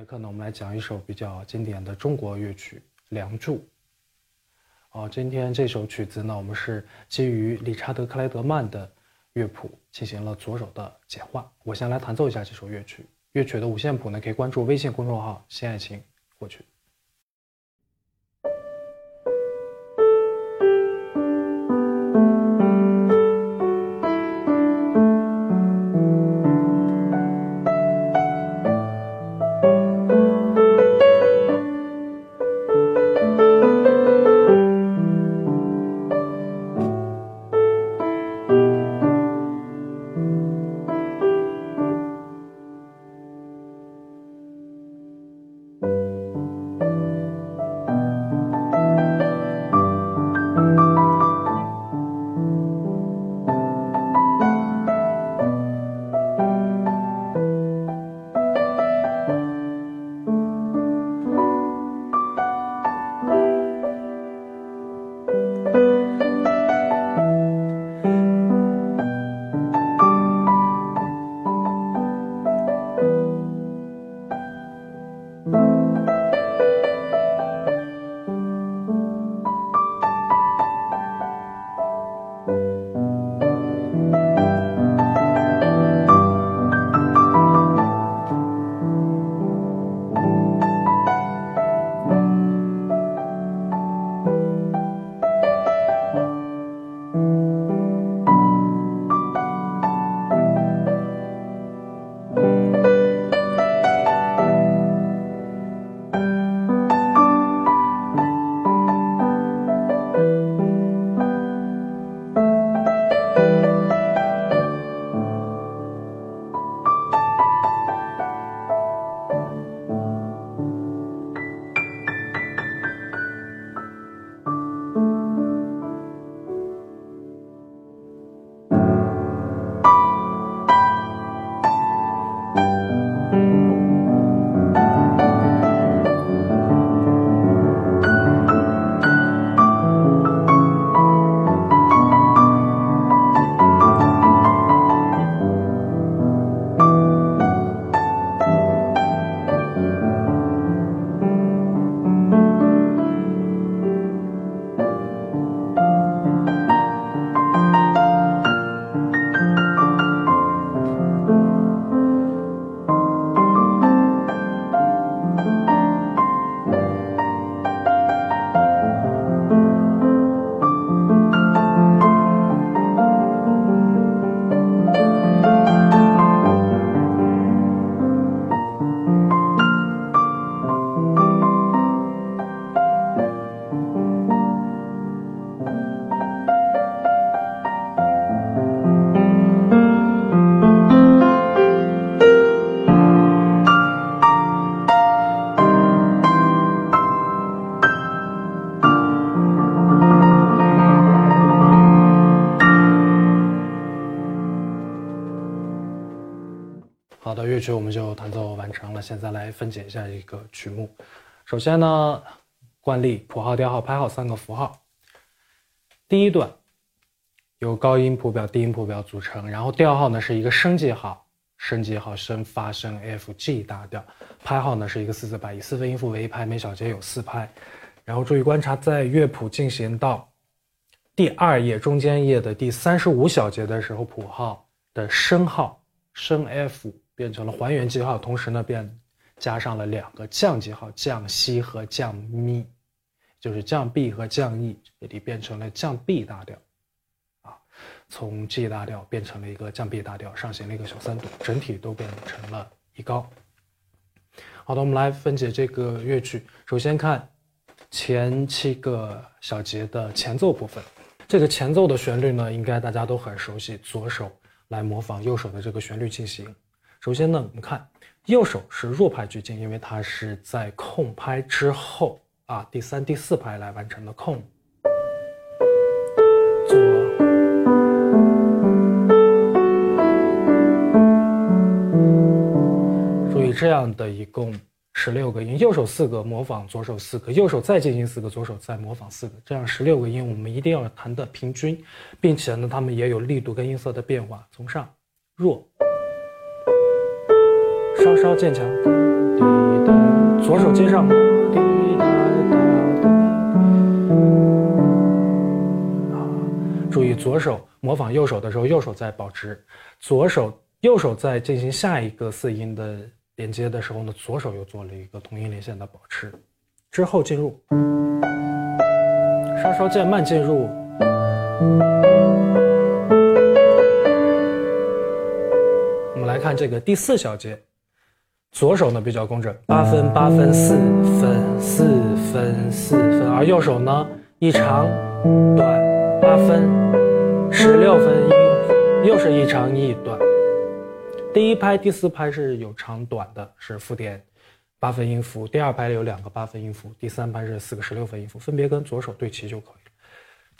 这节课呢，我们来讲一首比较经典的中国乐曲《梁祝》。哦，今天这首曲子呢，我们是基于理查德·克莱德曼的乐谱进行了左手的简化。我先来弹奏一下这首乐曲。乐曲的五线谱呢，可以关注微信公众号“新爱情”获取。曲我们就弹奏完成了。现在来分解一下一个曲目。首先呢，惯例谱号、调号、拍号三个符号。第一段由高音谱表、低音谱表组成，然后调号呢是一个升记号，升记号升发升 F G 大调。拍号呢是一个四四拍，以四分音符为一拍，每小节有四拍。然后注意观察，在乐谱进行到第二页中间页的第三十五小节的时候，谱号的升号升 F。变成了还原记号，同时呢，便加上了两个降记号，降西和降咪，就是降 B 和降 E，这里变成了降 B 大调，啊，从 G 大调变成了一个降 B 大调，上行了一个小三度，整体都变成了一高。好的，我们来分解这个乐曲。首先看前七个小节的前奏部分，这个前奏的旋律呢，应该大家都很熟悉，左手来模仿右手的这个旋律进行。首先呢，我们看右手是弱拍矩进，因为它是在空拍之后啊，第三、第四拍来完成的空。左，注意这样的一共十六个音，右手四个模仿左手四个，右手再进行四个，左手再模仿四个，这样十六个音我们一定要弹的平均，并且呢，它们也有力度跟音色的变化，从上弱。稍稍渐强，左手接上，注意左手模仿右手的时候，右手在保持；左手右手在进行下一个四音的连接的时候呢，左手又做了一个同音连线的保持。之后进入，稍稍渐慢进入。我们来看这个第四小节，左手呢比较工整，八分八分四分四分四分，而右手呢一长短八分十六分音，又是一长一短。第一拍第四拍是有长短的，是附点。八分音符，第二拍有两个八分音符，第三拍是四个十六分音符，分别跟左手对齐就可以。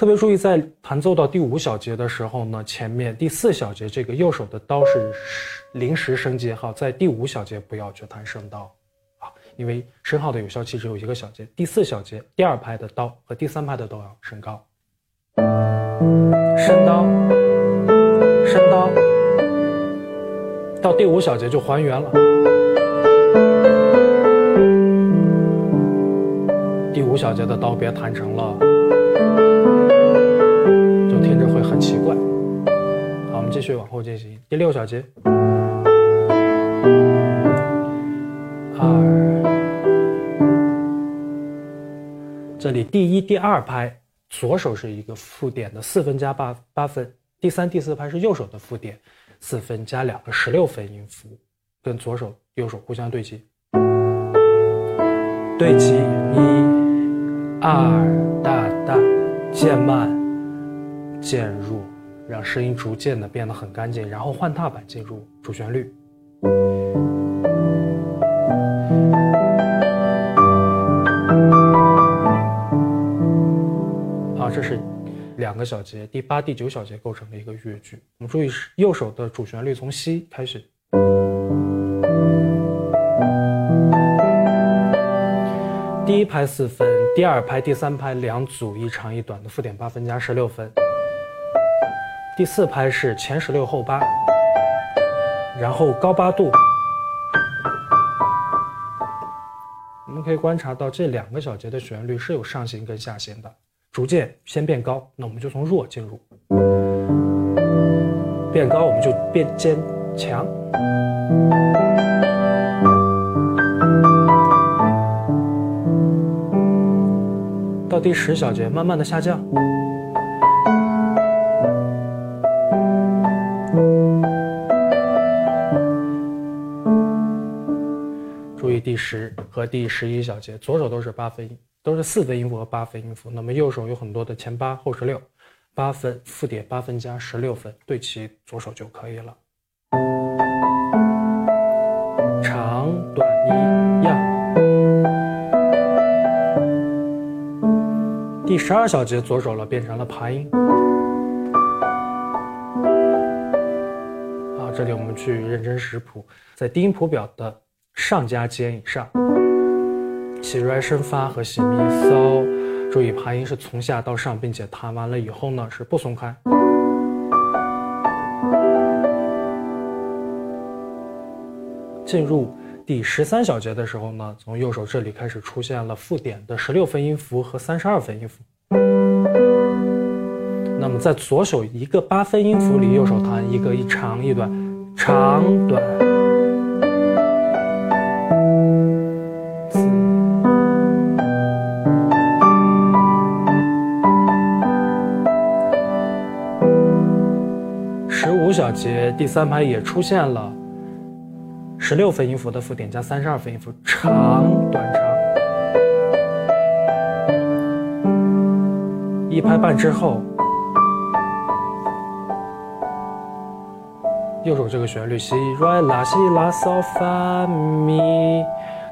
特别注意，在弹奏到第五小节的时候呢，前面第四小节这个右手的刀是临时升记号，在第五小节不要去弹升刀啊，因为升号的有效期只有一个小节。第四小节第二拍的刀和第三拍的刀要升高，升刀，升刀，到第五小节就还原了。第五小节的刀别弹成了，奇怪。好，我们继续往后进行。第六小节，二，这里第一、第二拍左手是一个附点的四分加八八分，第三、第四拍是右手的附点四分加两个十六分音符，跟左手、右手互相对齐，对齐一。二大大渐慢渐入，让声音逐渐的变得很干净，然后换踏板进入主旋律。好，这是两个小节，第八、第九小节构成了一个乐句。我们注意是右手的主旋律从西开始。第一拍四分，第二拍、第三拍两组一长一短的附点八分加十六分。第四拍是前十六后八，然后高八度。我们可以观察到这两个小节的旋律是有上行跟下行的，逐渐先变高，那我们就从弱进入，变高我们就变坚强。到第十小节，慢慢的下降。第十和第十一小节，左手都是八分音，都是四分音符和八分音符。那么右手有很多的前八后十六，八分附点八分加十六分，对齐左手就可以了。长短一样。第十二小节左手了，变成了爬音。好，这里我们去认真识谱，在低音谱表的上加尖以上，起瑞升发和西咪嗦，注意爬音是从下到上，并且弹完了以后呢是不松开。进入。第十三小节的时候呢，从右手这里开始出现了附点的十六分音符和三十二分音符。那么在左手一个八分音符里，右手弹一个一长一短，长短。节第三拍也出现了。十六分音符的附点加三十二分音符，长短长。一拍半之后，右手这个旋律西瑞拉西拉嗦发咪，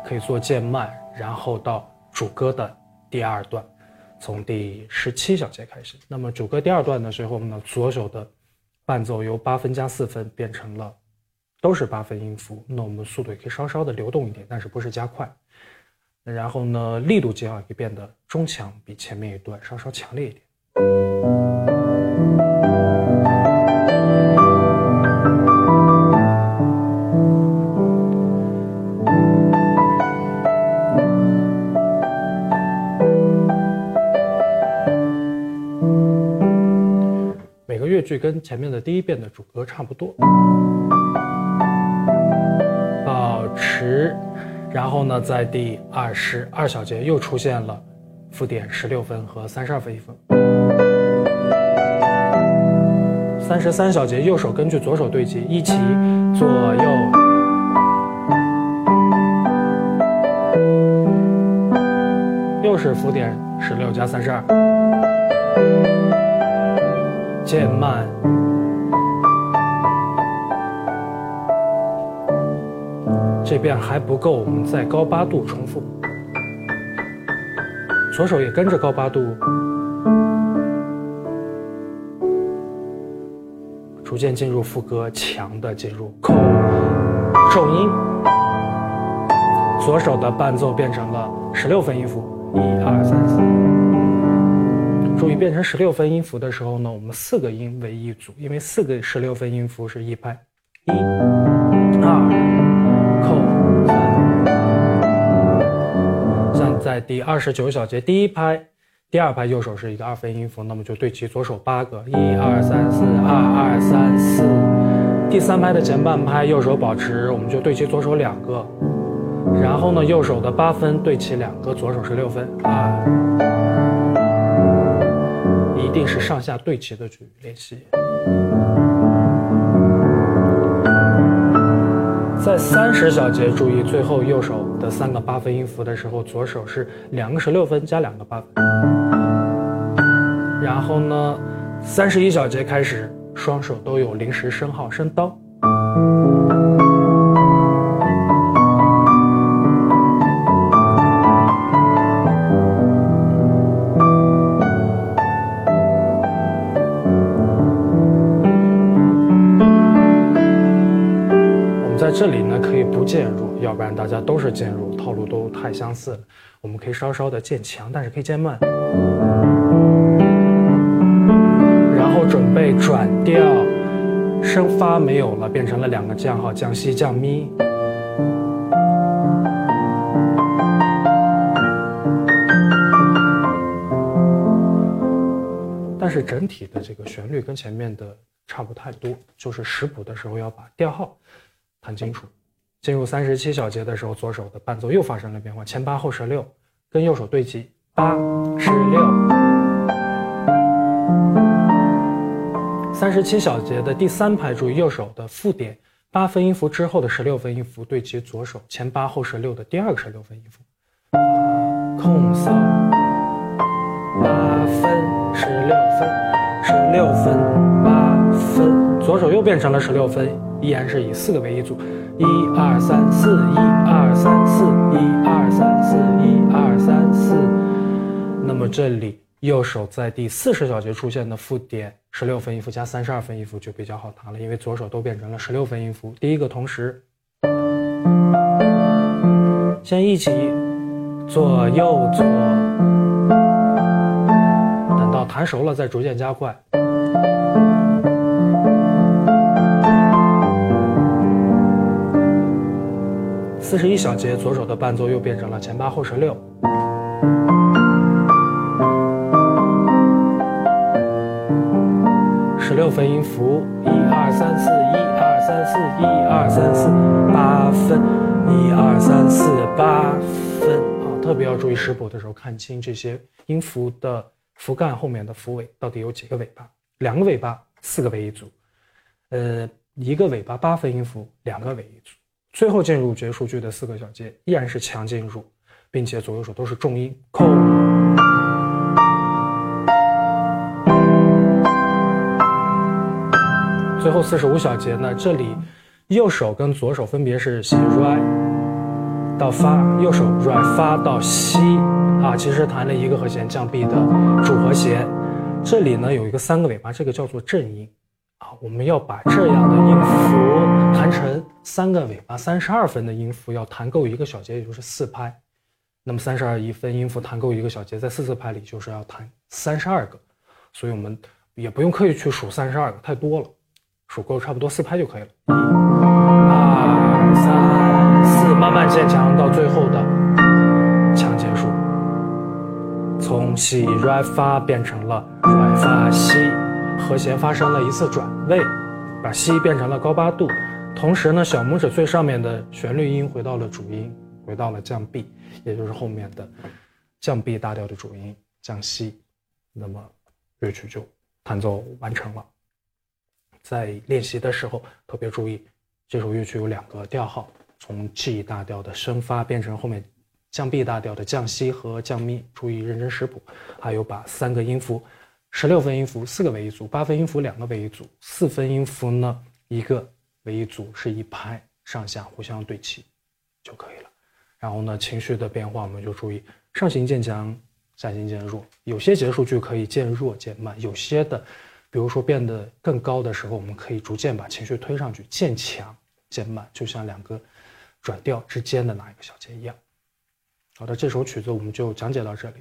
可以做渐慢，然后到主歌的第二段，从第十七小节开始。那么主歌第二段的时候呢，左手的伴奏由八分加四分变成了。都是八分音符，那我们速度也可以稍稍的流动一点，但是不是加快。然后呢，力度记号也变得中强，比前面一段稍稍强烈一点。乐句跟前面的第一遍的主歌差不多。保持，然后呢，在第二十二小节又出现了附点十六分和三十二分音符。三十三小节右手根据左手对齐，一起左右。又是浮点十六加三十二，渐慢，这边还不够，我们再高八度重复，左手也跟着高八度，逐渐进入副歌，强的进入口重音，左手的伴奏变成了十六分音符。一二三四，注意变成十六分音符的时候呢，我们四个音为一组，因为四个十六分音符是一拍，一、二、扣三。像在第二十九小节第一拍，第二拍右手是一个二分音符，那么就对齐左手八个，一二三四，二二三四。第三拍的前半拍右手保持，我们就对齐左手两个。然后呢，右手的八分对齐两个，左手是六分啊，一定是上下对齐的去练习。在三十小节，注意最后右手的三个八分音符的时候，左手是两个十六分加两个八分。然后呢，三十一小节开始，双手都有临时升号升刀。渐入，要不然大家都是渐入，套路都太相似了。我们可以稍稍的渐强，但是可以渐慢。然后准备转调，升发没有了，变成了两个降号，降西降咪。但是整体的这个旋律跟前面的差不太多，就是识谱的时候要把调号。弹清楚，进入三十七小节的时候，左手的伴奏又发生了变化，前八后十六，跟右手对齐，八十六。三十七小节的第三拍，注意右手的附点八分音符之后的十六分音符对齐左手前八后十六的第二个十六分音符，空扫八分十六分十六分八分，左手又变成了十六分。依然是以四个为一组，一二三四，一二三四，一二三四，一二三四。那么这里右手在第四十小节出现的附点十六分音符加三十二分音符就比较好弹了，因为左手都变成了十六分音符。第一个同时，先一起左右左，等到弹熟了再逐渐加快。四十一小节，左手的伴奏又变成了前八后十六，十六分音符，一二三四，一二三四，一二三四，八分，一二三四八分啊！特别要注意识谱的时候，看清这些音符的符干后面的符尾到底有几个尾巴，两个尾巴，四个为一组，呃，一个尾巴八分音符，两个为一组。最后进入结束句的四个小节依然是强进入，并且左右手都是重音。空。最后四十五小节呢，这里右手跟左手分别是写 re 到发，右手 re 发到西啊，其实弹了一个和弦降 B 的主和弦。这里呢有一个三个尾巴，这个叫做正音。啊，我们要把这样的音符弹成三个尾巴三十二分的音符，要弹够一个小节，也就是四拍。那么三十二一分音符弹够一个小节，在四四拍里就是要弹三十二个，所以我们也不用刻意去数三十二个，太多了，数够差不多四拍就可以了。一、二、三、四，慢慢渐强到最后的强结束，从西 r 发变成了 r 发西。和弦发生了一次转位，把西变成了高八度，同时呢，小拇指最上面的旋律音回到了主音，回到了降 B，也就是后面的降 B 大调的主音降西，那么乐曲就弹奏完成了。在练习的时候特别注意，这首乐曲有两个调号，从 G 大调的升发变成后面降 B 大调的降西和降咪，注意认真识谱。还有把三个音符，十六分音符四个为一组，八分音符两个为一组，四分音符呢一个为一组，是一拍上下互相对齐就可以了。然后呢，情绪的变化我们就注意上行渐强，下行渐弱，有些结束句可以渐弱渐慢，有些的。比如说变得更高的时候，我们可以逐渐把情绪推上去，渐强渐慢，就像两个转调之间的那一个小节一样。好的，这首曲子我们就讲解到这里。